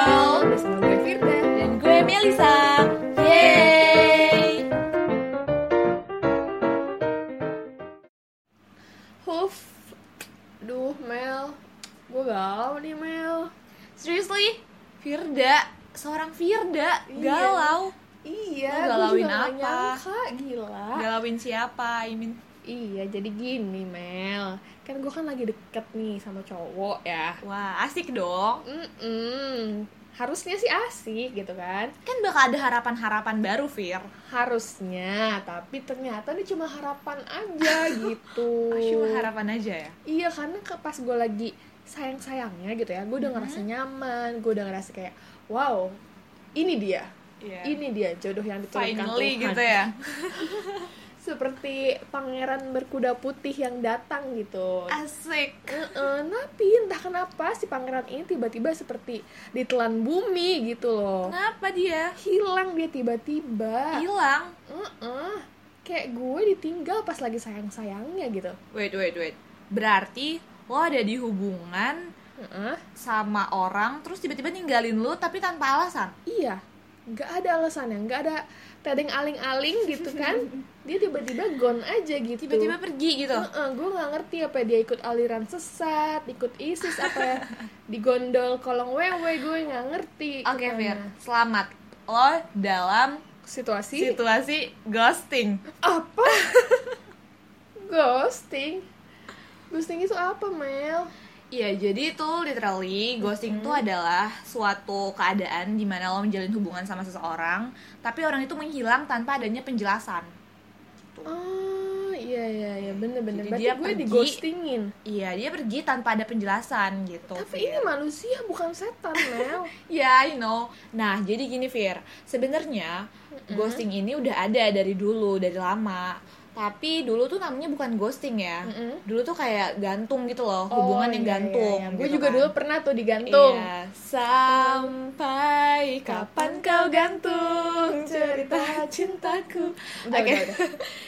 Ngobrol bersama gue Firda. dan gue Melisa. Yeay! Huf, duh Mel, gue galau nih Mel. Seriously? Firda, seorang Firda Iya. galau. Iya, gue galauin juga gak apa? nyangka, gila. Galauin siapa? I mean, Iya, jadi gini Mel, kan gue kan lagi deket nih sama cowok ya. wah asik dong. Mm-mm. Harusnya sih asik gitu kan. Kan bakal ada harapan-harapan baru, Fir. Harusnya, tapi ternyata ini cuma harapan aja gitu. Cuma harapan aja ya. Iya karena ke pas gue lagi sayang-sayangnya gitu ya, gue udah ngerasa nyaman, gue udah ngerasa kayak wow, ini dia, Iya. ini dia jodoh yang diturunkan Finally Tuhan. gitu ya. Seperti pangeran berkuda putih yang datang gitu. Asik. Heeh, tapi entah kenapa si pangeran ini tiba-tiba seperti ditelan bumi gitu loh. Kenapa dia? Hilang dia tiba-tiba. Hilang. Heeh. Kayak gue ditinggal pas lagi sayang-sayangnya gitu. Wait, wait, wait. Berarti lo ada di hubungan Heeh. sama orang terus tiba-tiba ninggalin lu tapi tanpa alasan. Iya, nggak ada alasannya, nggak ada tedeng aling-aling gitu kan. Dia tiba-tiba gone aja gitu. Tiba-tiba pergi gitu. Heeh, gue nggak ngerti apa dia ikut aliran sesat, ikut ISIS apa ya, di gondol kolong wewe gue nggak ngerti. Oke, ke mana. Fir. Selamat. Lo dalam Situasi situasi ghosting. apa? Ghosting. Ghosting itu apa, Mel? Iya, jadi itu literally ghosting itu adalah suatu keadaan di mana lo menjalin hubungan sama seseorang, tapi orang itu menghilang tanpa adanya penjelasan. Oh, iya iya iya, bener-bener. Jadi Berarti dia gue pergi- di ghostingin. Iya, dia pergi tanpa ada penjelasan gitu. Tapi Fir. ini manusia bukan setan, Mel. Ya, I know. Nah, jadi gini, Fir. Sebenarnya ghosting ini udah ada dari dulu, dari lama. Tapi dulu tuh namanya bukan ghosting ya. Mm-mm. Dulu tuh kayak gantung gitu loh, hubungan Oh, yang iya, gantung. iya, iya. Gue gitu juga kan. dulu pernah tuh digantung. Iya. Sampai kapan kau gantung cerita cintaku. Oke. udah.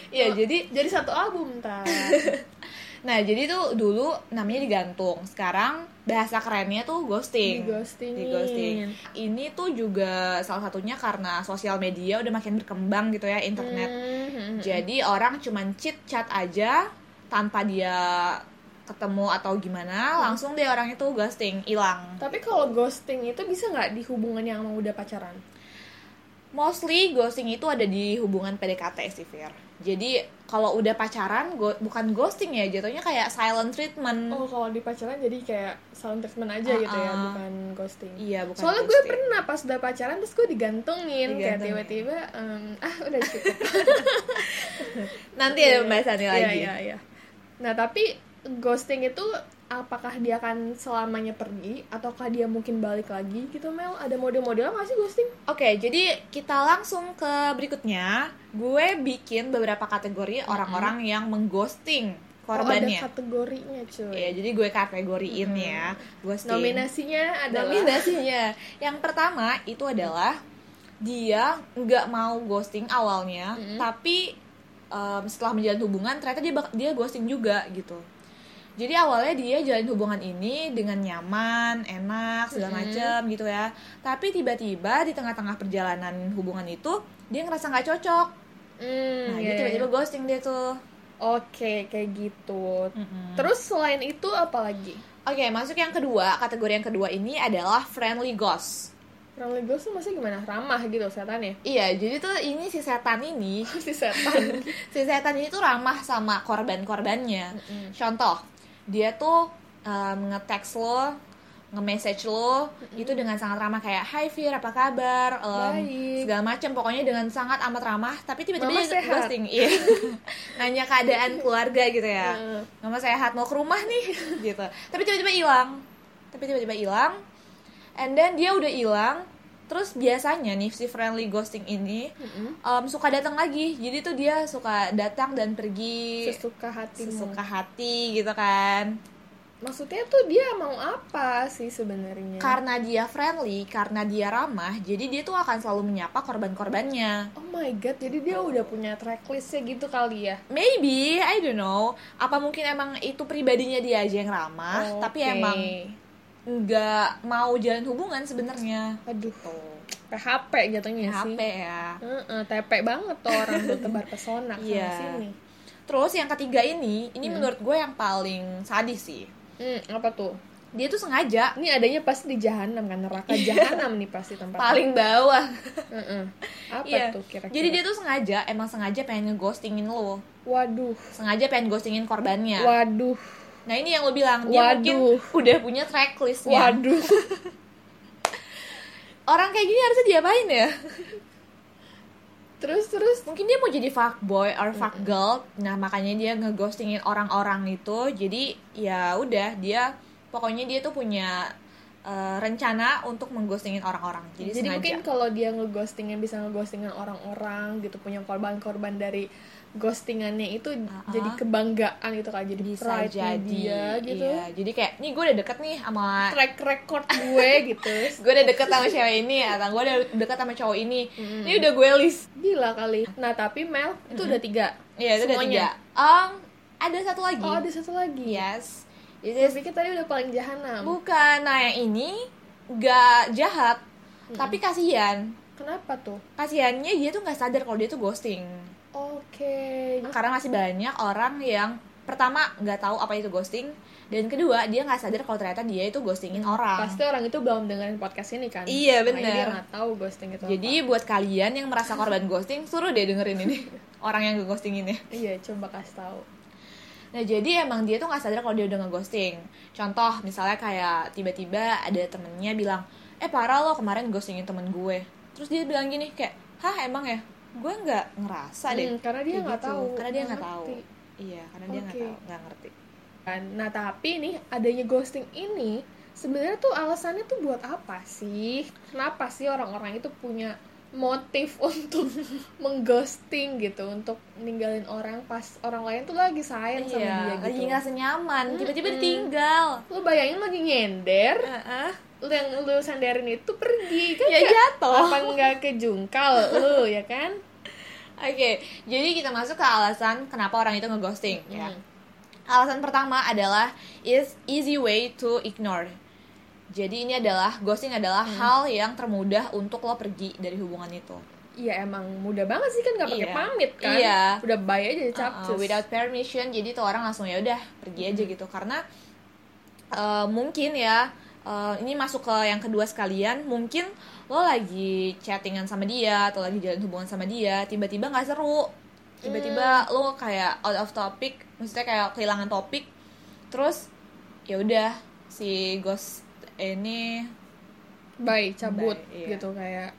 Iya, Oh, jadi jadi satu album ntar. nah, jadi tuh dulu namanya digantung. Sekarang bahasa kerennya tuh ghosting. Di ghostingin. Di ghosting. Ini tuh juga salah satunya karena sosial media udah makin berkembang gitu ya, internet. Hmm, Jadi orang cuman chit chat aja tanpa dia ketemu atau gimana, Hmm. langsung deh orang itu ghosting, hilang. Tapi kalau ghosting itu bisa nggak di hubungan yang udah pacaran? Mostly ghosting itu ada di hubungan PDKT sih, Fir. Jadi kalau udah pacaran, go- bukan ghosting ya, jatuhnya kayak silent treatment. Oh, kalau di pacaran jadi kayak silent treatment aja gitu ya, Uh-uh. bukan ghosting. Iya, bukan Soalnya gue ghosting. pernah pas udah pacaran terus gue digantungin, kayak Digantungin. tiba-tiba em, ah udah cukup. Nanti ada pembahasannya Iya, lagi. Iya, iya. Nah, tapi ghosting itu apakah dia akan selamanya pergi ataukah dia mungkin balik lagi gitu Mel? Ada model-modelnya nggak sih ghosting? Oke, jadi kita langsung ke berikutnya. Gue bikin beberapa kategori orang-orang yang mengghosting korbannya. Oh, ada kategorinya cuy. Iya, jadi gue kategoriin ya ghosting. Nominasinya adalah Nominasinya. Yang pertama itu adalah dia nggak mau ghosting awalnya, Mm-mm. tapi em, setelah menjalin hubungan ternyata dia dia ghosting juga gitu. Jadi awalnya dia jalin hubungan ini dengan nyaman, enak, segala Mm-mm. macem gitu ya. Tapi tiba-tiba di tengah-tengah perjalanan hubungan itu dia ngerasa nggak cocok. Hmm, Nah, iya, dia tiba-tiba iya. ghosting dia tuh. Oke, kayak gitu. Mm-mm. Terus selain itu apa lagi? Oke, masuk yang kedua. Kategori yang kedua ini adalah friendly ghost. Friendly ghost tuh maksudnya gimana? Ramah gitu setan ya? Iya, jadi tuh ini si setan ini, si setan. si setan ini tuh ramah sama korban-korbannya. Mm-mm. Contoh, dia tuh um, nge-text lo, nge-message lo, itu dengan sangat ramah kayak Hai Fir, apa kabar? Um, Baik. segala macam pokoknya dengan sangat amat ramah, tapi tiba-tiba dia ghosting. Iya. Nanya keadaan keluarga gitu ya. Heeh. Mama sehat mau ke rumah nih gitu. Tapi tiba-tiba hilang. Tapi tiba-tiba hilang. And then dia udah hilang. Terus biasanya nih si friendly ghosting ini Mm-mm. um, suka datang lagi. Jadi tuh dia suka datang dan pergi Sesuka hatimu. sesuka hati gitu kan. Maksudnya tuh dia mau apa sih sebenarnya? Karena dia friendly, karena dia ramah, jadi dia tuh akan selalu menyapa korban-korbannya. Oh my god, jadi dia udah punya tracklistnya gitu kali ya? Maybe, I don't know. Apa mungkin emang itu pribadinya dia aja yang ramah, tapi Oke. emang nggak mau jalan hubungan sebenarnya. Aduh. Tuh PHP jatuhnya HP sih. ya. Heeh, TP banget tuh orang tuh tebar pesona sana Iya. sini. Terus yang ketiga ini ini Hmm. menurut gue yang paling sadis sih. Hmm, apa tuh? Dia tuh sengaja. Ini adanya pasti di jahanam kan neraka jahanam nih pasti tempat paling bawah. Heeh. apa Iya. tuh kira-kira? Jadi dia tuh sengaja emang sengaja pengen ngeghostingin lo. Waduh. Sengaja pengen ghostingin korbannya. Waduh nah ini yang lo bilang dia mungkin Waduh. udah punya tracklistnya waduh. Orang kayak gini harusnya diapain ya? Terus terus? Mungkin dia mau jadi fuckboy or fuckgirl. Nah makanya dia ngeghostingin orang-orang itu. Jadi ya udah dia pokoknya dia tuh punya eh, rencana untuk mengghostingin orang-orang. Jadi, jadi sengaja. mungkin kalau dia ngeghostingin bisa ngeghostingin orang-orang gitu punya korban-korban dari ghostingannya itu Ah, jadi kebanggaan gitu kan jadi bisa pride jadi dia gitu. iya. jadi kayak nih gue udah deket nih sama track record gue gitu. Gue udah deket sama cewek ini atau gue udah deket sama cowok ini. Mm. ini udah gue list. Gila kali. Nah tapi Mel itu udah tiga iya itu udah Semuanya? tiga Um, ada satu lagi. Oh ada satu lagi. Yes Gue is- pikir tadi udah paling jahanam bukan. Nah yang ini gak jahat tapi kasihan. Kenapa tuh? Kasihannya dia tuh nggak sadar kalau dia tuh ghosting. Oke. Karena masih banyak orang yang pertama nggak tahu apa itu ghosting dan kedua dia nggak sadar kalau ternyata dia itu ghostingin orang. pasti orang itu belum dengerin podcast ini kan? Iya, bener. dia nggak tahu ghosting itu jadi buat kalian yang merasa korban ghosting suruh deh dengerin ini. Orang yang ghostingin ya. Apa. iya coba kasih tahu nah jadi emang dia tuh nggak sadar kalau dia udah ngeghosting. Contoh misalnya kayak tiba-tiba ada temennya bilang eh parah lo kemarin ghostingin temen gue. Terus dia bilang gini kayak hah emang ya? Gue nggak ngerasa deh. Hmm, karena dia Kayak nggak gitu. tahu, karena dia nggak tahu. iya karena dia nggak tahu nggak ngerti. Nah tapi nih adanya ghosting ini sebenarnya tuh alasannya tuh buat apa sih? Kenapa sih orang-orang itu punya motif untuk mengghosting gitu untuk ninggalin orang pas orang lain tuh lagi sayang sama iya dia lagi gitu ngerasa nyaman tiba-tiba Mm-mm. ditinggal lu bayangin lagi nyender Heeh. lu yang lu sandarin itu pergi kan ya nggak- jatuh apa nggak kejungkal lu ya kan Oke, jadi kita masuk ke alasan kenapa orang itu ngeghosting ya. Hmm. Alasan pertama adalah is easy way to ignore. Jadi ini adalah ghosting adalah Hmm. hal yang termudah untuk lo pergi dari hubungan itu. Iya emang mudah banget sih kan nggak pakai Iya. pamit kan Iya. udah bayar aja Uh-uh, capcus without permission, jadi tuh orang langsung ya udah pergi aja gitu. Karena uh, mungkin ya uh, ini masuk ke yang kedua sekalian, mungkin lo lagi chattingan sama dia atau lagi jalan hubungan sama dia, tiba-tiba nggak seru, tiba-tiba lo kayak out of topic, maksudnya kayak kehilangan topik, terus ya udah si ghost ini bye cabut Bye, iya. gitu kayak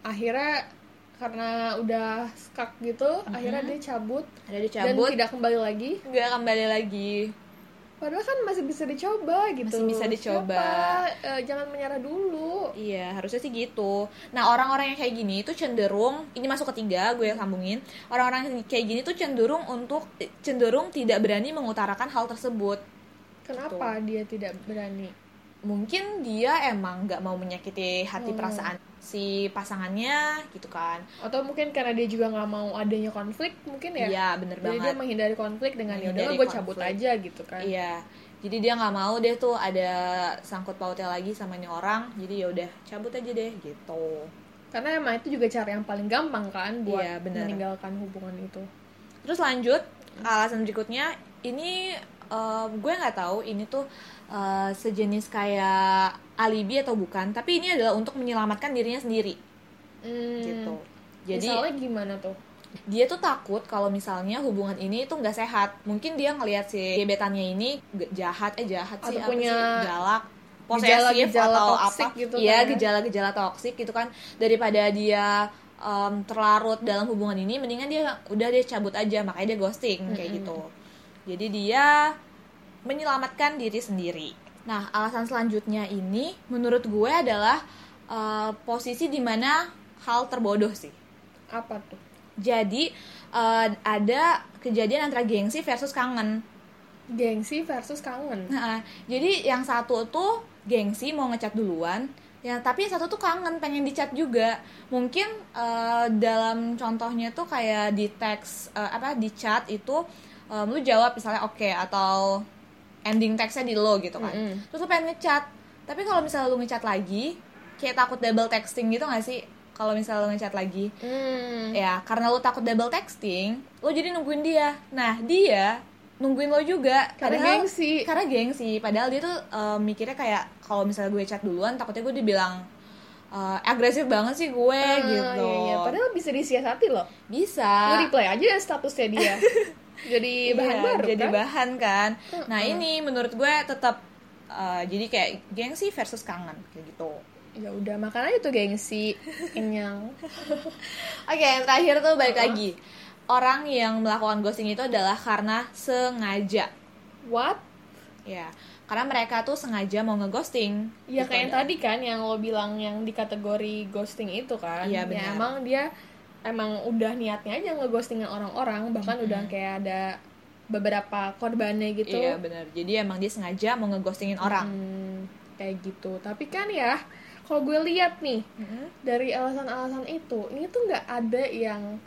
akhirnya karena udah skak gitu akhirnya dia cabut ada dicabut, dan tidak kembali lagi nggak kembali lagi. padahal kan masih bisa dicoba gitu Masih bisa dicoba. Siapa? Eh, jangan menyerah dulu Iya, harusnya sih gitu. Nah, orang-orang yang kayak gini itu cenderung, ini masuk ketiga, gue sambungin. Orang-orang yang kayak gini tuh cenderung untuk cenderung tidak berani mengutarakan hal tersebut. kenapa dia tidak berani Mungkin dia emang nggak mau menyakiti hati Hmm. perasaan si pasangannya, gitu kan? atau mungkin karena dia juga nggak mau adanya konflik mungkin ya Iya, bener jadi dia banget. menghindari konflik dengan ya udahlah gue cabut aja gitu kan Iya. Jadi dia nggak mau deh tuh ada sangkut pautnya lagi sama ini orang. Jadi ya udah cabut aja deh gitu. karena emang itu juga cara yang paling gampang kan buat Iya, bener. meninggalkan hubungan itu Terus lanjut alasan berikutnya ini eh, gue nggak tahu ini tuh eh, sejenis kayak alibi atau bukan, tapi ini adalah untuk menyelamatkan dirinya sendiri Hmm, gitu. Jadi misalnya gimana tuh dia tuh takut kalau misalnya hubungan ini tuh nggak sehat. Mungkin dia ngelihat si gebetannya ini jahat eh jahat sih Atau apa punya sih galak posesif gejala-gejala atau apa gitu iya kan ya. gejala-gejala toksik gitu kan daripada dia em, terlarut dalam hubungan ini mendingan dia udah dia cabut aja makanya dia ghosting kayak Mm-mm. gitu jadi dia menyelamatkan diri sendiri. Nah alasan selanjutnya ini menurut gue adalah eh, posisi di mana hal terbodoh sih. Apa tuh? Jadi eh, ada kejadian antara gengsi versus kangen. Gengsi versus kangen. Nah, jadi yang satu tuh gengsi mau ngechat duluan, ya tapi yang satu tuh kangen pengen dicat juga. Mungkin eh, dalam contohnya tuh kayak di teks eh, apa di chat itu em, lu jawab misalnya oke atau ending teksnya di lo gitu kan. Mm-mm. Terus lu pengen ngechat, tapi kalau misalnya lu ngechat lagi kayak takut double texting gitu gak sih kalau misalnya lu ngechat lagi Hmm. ya karena lu takut double texting lu jadi nungguin dia nah dia nungguin lo juga Karena Padahal- gengsi. karena gengsi padahal dia tuh eh, mikirnya kayak kalau misalnya gue chat duluan takutnya gue dibilang eh, agresif banget sih gue Ah, gitu iya, iya. Padahal bisa disiasati loh. bisa Lu reply aja ya statusnya dia. Jadi bahan Iya, baru jadi kan? bahan kan nah Mm-mm. ini menurut gue tetap eh, jadi kayak gengsi versus kangen kayak gitu Ya udah makan aja tuh gengsi kenyang. Oke, yang terakhir tuh balik Uh-uh. lagi. Orang yang melakukan ghosting itu adalah karena sengaja. What? Ya, karena mereka tuh sengaja mau ngeghosting. Ya Gitu kayak yang tadi kan yang lo bilang yang di kategori ghosting itu kan. Iya, Ya benar. emang dia emang udah niatnya aja ngeghostingin orang-orang bahkan udah kayak ada beberapa korbannya gitu. Iya, benar. Jadi emang dia sengaja mau ngeghostingin orang. Hmm, kayak gitu. Tapi kan ya kalau gue lihat nih Mm-mm. dari alasan-alasan itu ini tuh nggak ada yang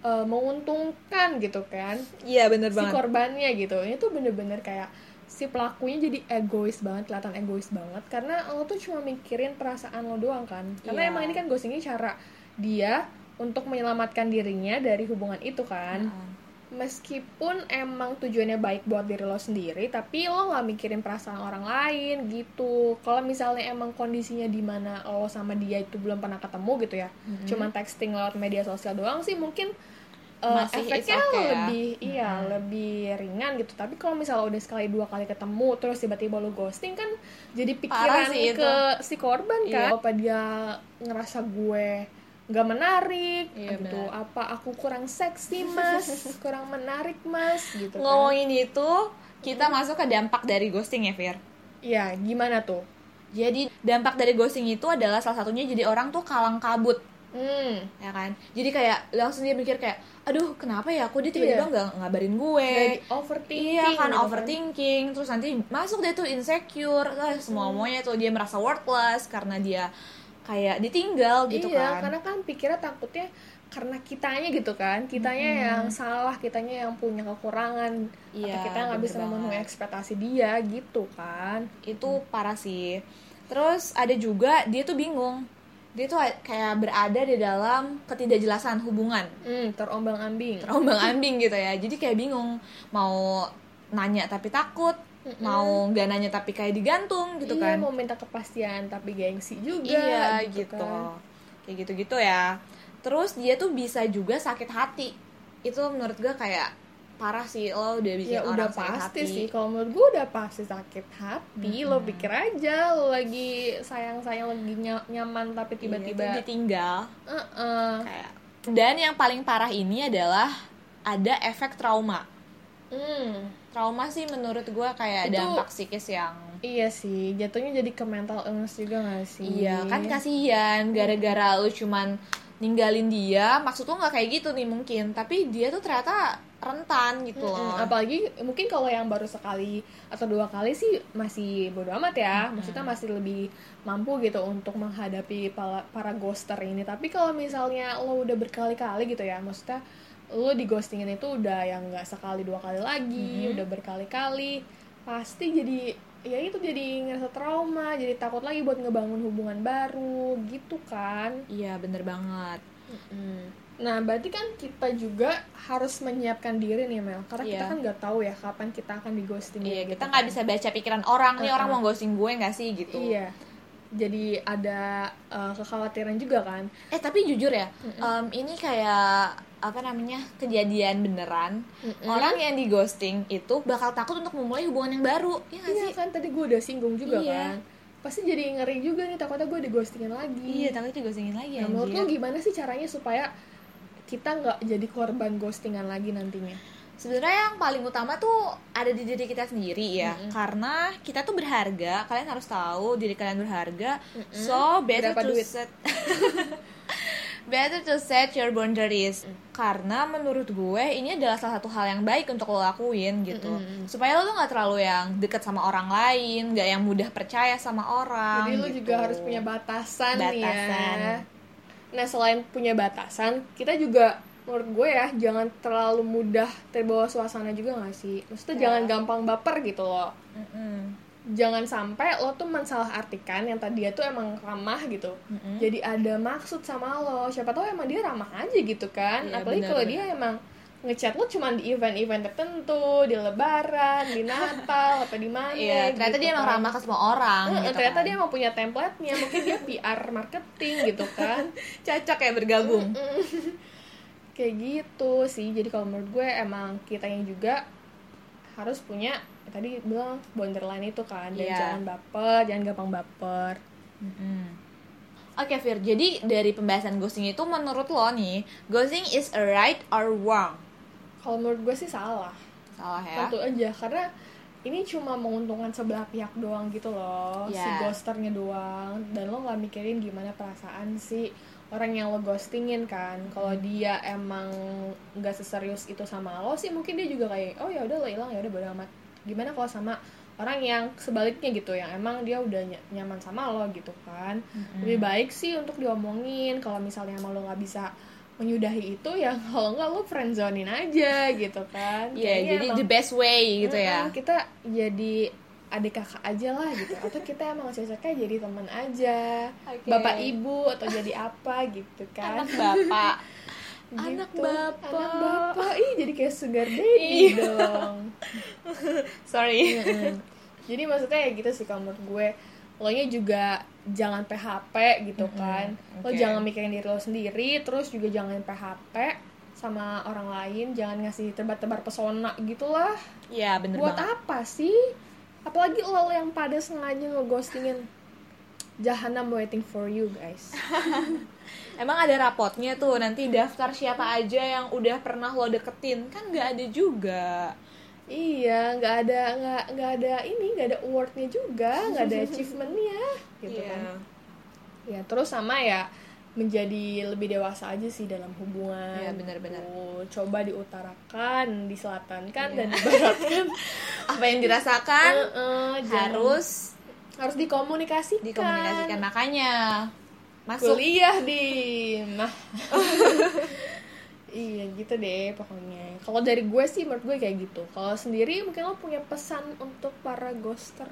eh, menguntungkan gitu kan Iya, bener si banget. korbannya gitu ini tuh bener-bener kayak si pelakunya jadi egois banget kelihatan egois banget karena lo tuh cuma mikirin perasaan lo doang kan karena Iya. emang ini kan ghostingnya cara dia untuk menyelamatkan dirinya dari hubungan itu kan Heeh. meskipun emang tujuannya baik buat diri lo sendiri tapi lo nggak mikirin perasaan orang lain gitu kalau misalnya emang kondisinya di mana lo sama dia itu belum pernah ketemu gitu ya Mm-mm. cuman texting lewat media sosial doang sih mungkin uh, Masih efeknya okay ya. lebih iya Mm-mm. lebih ringan gitu tapi kalau misalnya udah sekali dua kali ketemu terus tiba-tiba lo ghosting kan jadi pikiran ke si korban Iya. kan apa dia ngerasa gue nggak menarik Iya, gitu. benar. apa aku kurang seksi mas? Kurang menarik mas? Gitu kan. Ngomongin itu, kita masuk ke dampak dari ghosting ya, Fir. ya gimana tuh? Jadi dampak dari ghosting itu adalah salah satunya jadi orang tuh kalang kabut. hmm. Ya kan? Jadi kayak langsung dia mikir kayak aduh kenapa ya aku dia tiba-tiba Iya. nggak ngabarin gue? Jadi overthinking iya kan gitu overthinking. Terus nanti masuk deh tuh insecure. Ah, semua semuanya tuh dia merasa worthless karena dia kayak ditinggal gitu iya, kan. karena kan pikirnya takutnya karena kitanya gitu kan, kitanya Mm-mm. yang salah, kitanya yang punya kekurangan, Iya, atau kita nggak bisa memenuhi ekspektasi dia gitu kan. itu parah sih. Terus ada juga dia tuh bingung. Dia tuh kayak berada di dalam ketidakjelasan hubungan. Hmm, terombang ambing. terombang ambing gitu ya. Jadi kayak bingung mau nanya tapi takut Mm-mm. mau nggak nanya tapi kayak digantung gitu iya, kan mau minta kepastian tapi gengsi juga. iya gitu, kan. kayak gitu gitu ya terus dia tuh bisa juga sakit hati itu menurut gue kayak parah sih lo udah bikin Ya orang udah sakit pasti hati sih, kalau menurut gue udah pasti sakit hati. Lo Mm-mm. pikir aja lo lagi sayang-sayang lagi ny- nyaman tapi Iya, tiba-tiba, tuh ditinggal "Eh-eh." kayak dan yang paling parah ini adalah ada efek trauma Hmm. Trauma sih menurut gue kayak Itu- dampak psikis yang Iya sih, jatuhnya jadi ke mental illness juga gak sih? Iya kan kasihan gara-gara lu cuman ninggalin dia maksud lu nggak kayak gitu nih mungkin tapi dia tuh ternyata rentan gitu loh. Mm-mm, apalagi mungkin kalau yang baru sekali atau dua kali sih masih bodo amat ya maksudnya masih lebih mampu gitu untuk menghadapi para, para ghoster ini. Tapi kalau misalnya lo udah berkali-kali gitu ya maksudnya lo di ghostingin itu udah yang nggak sekali dua kali lagi Mhm. udah berkali-kali pasti jadi ya itu jadi ngerasa trauma jadi takut lagi buat ngebangun hubungan baru gitu kan iya bener banget Nah, berarti kan kita juga harus menyiapkan diri nih Mel, karena kita Iya. kan nggak tahu ya kapan kita akan di ghosting. iya gitu kita kan. nggak bisa baca pikiran orang nih orang Uh-uh. mau ghosting gue nggak sih gitu Iya. Jadi ada uh, kekhawatiran juga kan. eh tapi jujur ya Mm-mm. em, ini kayak apa namanya kejadian beneran Mm-mm. orang yang di ghosting itu bakal takut untuk memulai hubungan yang baru ya nggak Iya sih kan tadi gue udah singgung juga Iya. kan. Pasti jadi ngeri juga nih takutnya gue di ghostingin lagi. iya takutnya di ghostingin lagi Nah, menurut lo gimana sih caranya supaya kita nggak jadi korban ghostingan lagi nantinya? Sebenarnya yang paling utama tuh ada di diri kita sendiri ya, Mm-mm. karena kita tuh berharga. Kalian harus tahu diri kalian berharga. Mm-mm. So better Berapa to duit? set better to set your boundaries. Karena menurut gue ini adalah salah satu hal yang baik untuk lo lakuin gitu. Mm-mm. Supaya lo tuh nggak terlalu yang deket sama orang lain, nggak yang mudah percaya sama orang. Jadi lo gitu. juga harus punya batasan, nih Batasan. ya. Nah selain punya batasan, kita juga menurut gue ya jangan terlalu mudah terbawa suasana juga gak sih? Maksudnya Ya. jangan gampang baper gitu loh. Mm-mm. Jangan sampai lo tuh mensalah artikan yang tadi dia tuh emang ramah gitu Mm-mm. jadi ada maksud sama lo siapa tahu emang dia ramah aja gitu kan Iya, apalagi kalau dia emang ngechat lo cuma di event-event tertentu di lebaran di natal apa di mana Iya, ternyata gitu dia emang kan. ramah ke semua orang. Gitu ternyata kan. dia emang punya template-nya mungkin dia PR marketing gitu kan cocok ya bergabung. kayak gitu sih jadi kalau menurut gue emang kita yang juga harus punya ya tadi bilang borderline itu kan dan Iya. jangan baper jangan gampang baper Mm-mm. Oke Fir, jadi dari pembahasan ghosting itu menurut lo nih, ghosting is a right or wrong? kalau menurut gue sih salah Salah ya? tentu aja karena ini cuma menguntungkan sebelah pihak doang gitu loh si Iya. ghosternya doang dan lo nggak mikirin gimana perasaan si orang yang lo ghostingin kan kalau dia emang nggak seserius itu sama lo sih mungkin dia juga kayak oh ya udah lo hilang ya udah bodo amat gimana kalau sama orang yang sebaliknya gitu yang emang dia udah ny- nyaman sama lo gitu kan Mm-mm. lebih baik sih untuk diomongin kalau misalnya emang lo nggak bisa menyudahi itu ya kalau nggak lo friendzonin aja gitu kan Iya, Kayaknya jadi emang- the best way gitu ya. Kita jadi adik kakak aja lah gitu atau kita emang cocoknya jadi teman aja Oke. bapak ibu atau jadi apa gitu kan Anak bapak. Gitu. anak bapak. anak bapak ih jadi kayak sugar daddy Iya. dong Sorry. Jadi maksudnya ya gitu sih kalau menurut gue lo nya juga jangan PHP gitu Mm-mm, kan lo oke. jangan mikirin diri lo sendiri terus juga jangan PHP sama orang lain jangan ngasih tebar-tebar pesona gitulah Iya, bener buat banget. apa sih apalagi lo yang pada sengaja ngeghostingin jahanam waiting for you guys Emang ada rapotnya tuh, nanti daftar siapa aja yang udah pernah lo deketin. Kan nggak ada juga. iya nggak ada nggak nggak ada ini nggak ada awardnya juga nggak ada achievementnya gitu Iya. kan ya terus sama ya menjadi lebih dewasa aja sih dalam hubungan Iya, benar-benar. Tuh, coba diutarakan diselatankan Iya. dan dibaratkan Apa yang dirasakan Heeh, jangan- harus harus dikomunikasikan dikomunikasikan. Makanya masuk kuliah di nah iya gitu deh pokoknya kalau dari gue sih menurut gue kayak gitu kalau sendiri mungkin lo punya pesan untuk para ghoster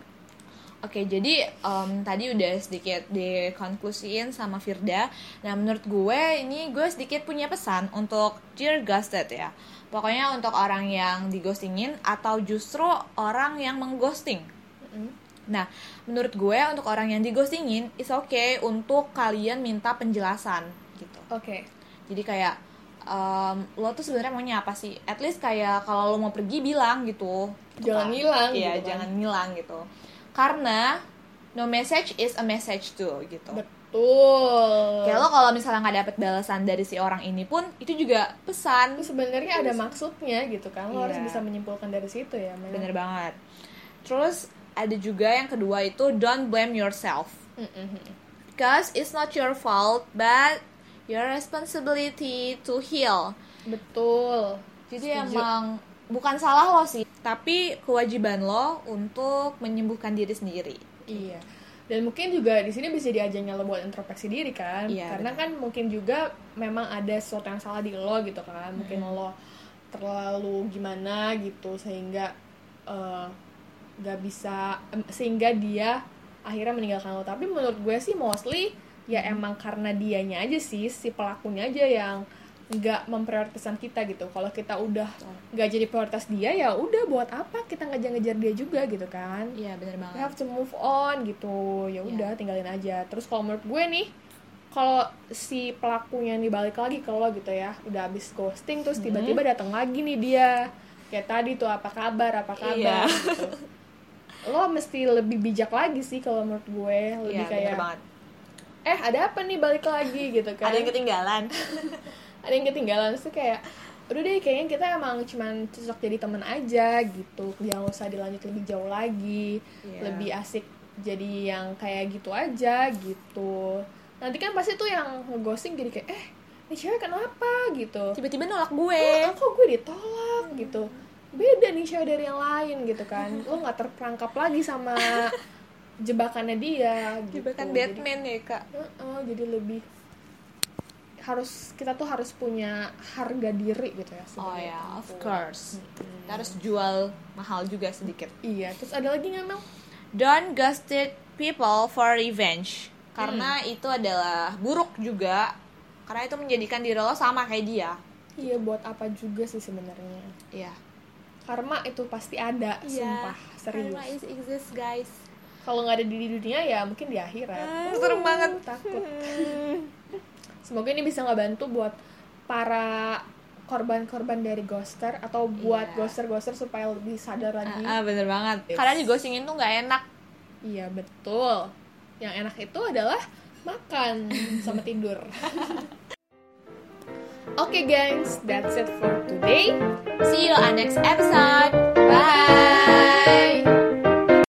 Oke, jadi em, tadi udah sedikit dikonklusiin sama Firda. Nah, menurut gue ini gue sedikit punya pesan untuk dear ghosted ya. Pokoknya untuk orang yang digostingin atau justru orang yang mengghosting. Nah, menurut gue untuk orang yang digostingin is okay untuk kalian minta penjelasan gitu. oke Jadi kayak em, lo tuh sebenarnya maunya apa sih? At least kayak kalau lo mau pergi bilang gitu. Gitu Jangan kan. ngilang Iya, gitu kan. jangan ngilang gitu. Karena no message is a message too gitu. betul Kayak lo kalau misalnya nggak dapet balasan dari si orang ini pun itu juga pesan. sebenarnya ada maksudnya gitu kan lo harus Iya. bisa menyimpulkan dari situ ya Mel. Bener banget. Terus ada juga yang kedua itu don't blame yourself. Because it's not your fault, but your responsibility to heal. betul Jadi Setuju. emang bukan salah lo sih, tapi kewajiban lo untuk menyembuhkan diri sendiri. Iya. Dan mungkin juga di sini bisa diajangnya lo buat introspeksi diri kan. Iya, Karena kan mungkin juga memang ada sesuatu yang salah di lo gitu kan. Mungkin lo terlalu gimana gitu sehingga eh, nggak bisa sehingga dia akhirnya meninggalkan lo. Tapi menurut gue sih mostly ya emang karena dianya aja sih si pelakunya aja yang nggak memprioritaskan kita gitu. Kalau kita udah nggak jadi prioritas dia ya udah buat apa kita ngejar-ngejar dia juga gitu kan Iya bener we banget. have to move on gitu ya Iya. udah tinggalin aja terus kalau menurut gue nih kalau si pelakunya nih balik lagi ke lo gitu ya udah habis ghosting terus Mm-hmm. tiba-tiba datang lagi nih dia kayak tadi tuh apa kabar apa kabar Iya. gitu. lo mesti lebih bijak lagi sih kalau menurut gue. Lebih Iya kayak banget. eh ada apa nih balik lagi? gitu kan Ada yang ketinggalan. ada yang ketinggalan. Tuh kayak udah deh kayaknya kita emang cuman cocok jadi teman aja gitu. Jangan usah dilanjut lebih jauh lagi. Iya. lebih asik jadi yang kayak gitu aja gitu. Nanti kan pasti tuh yang ngeghosting jadi kayak eh ini cewek kenapa? gitu. Tiba-tiba nolak gue. oh, kok gue ditolak? gitu beda nih cewek dari yang lain gitu kan lo nggak terperangkap lagi sama jebakannya dia gitu. Jebakan Jadi- Batman ya kak. Heeh, jadi lebih harus kita tuh harus punya harga diri gitu ya Oh ya, of perempuan. course. Kita harus jual mahal juga sedikit. iya terus ada lagi nggak Mel don't ghosted people for revenge karena itu adalah buruk juga karena itu menjadikan diri lo sama kayak dia iya buat apa juga sih sebenarnya iya karma itu pasti ada sumpah serius. Karma is exist guys. Kalau nggak ada di dunia ya mungkin di akhirat. Hmm, serem banget. takut. Semoga ini bisa ngebantu buat para korban-korban dari ghoster atau buat Iya. ghoster-ghoster supaya lebih sadar lagi. ah, ah, bener banget. Yes. karena di ghostingin tuh nggak enak. Iya betul. Yang enak itu adalah makan sama tidur Oke guys, that's it for today. see you on next episode bye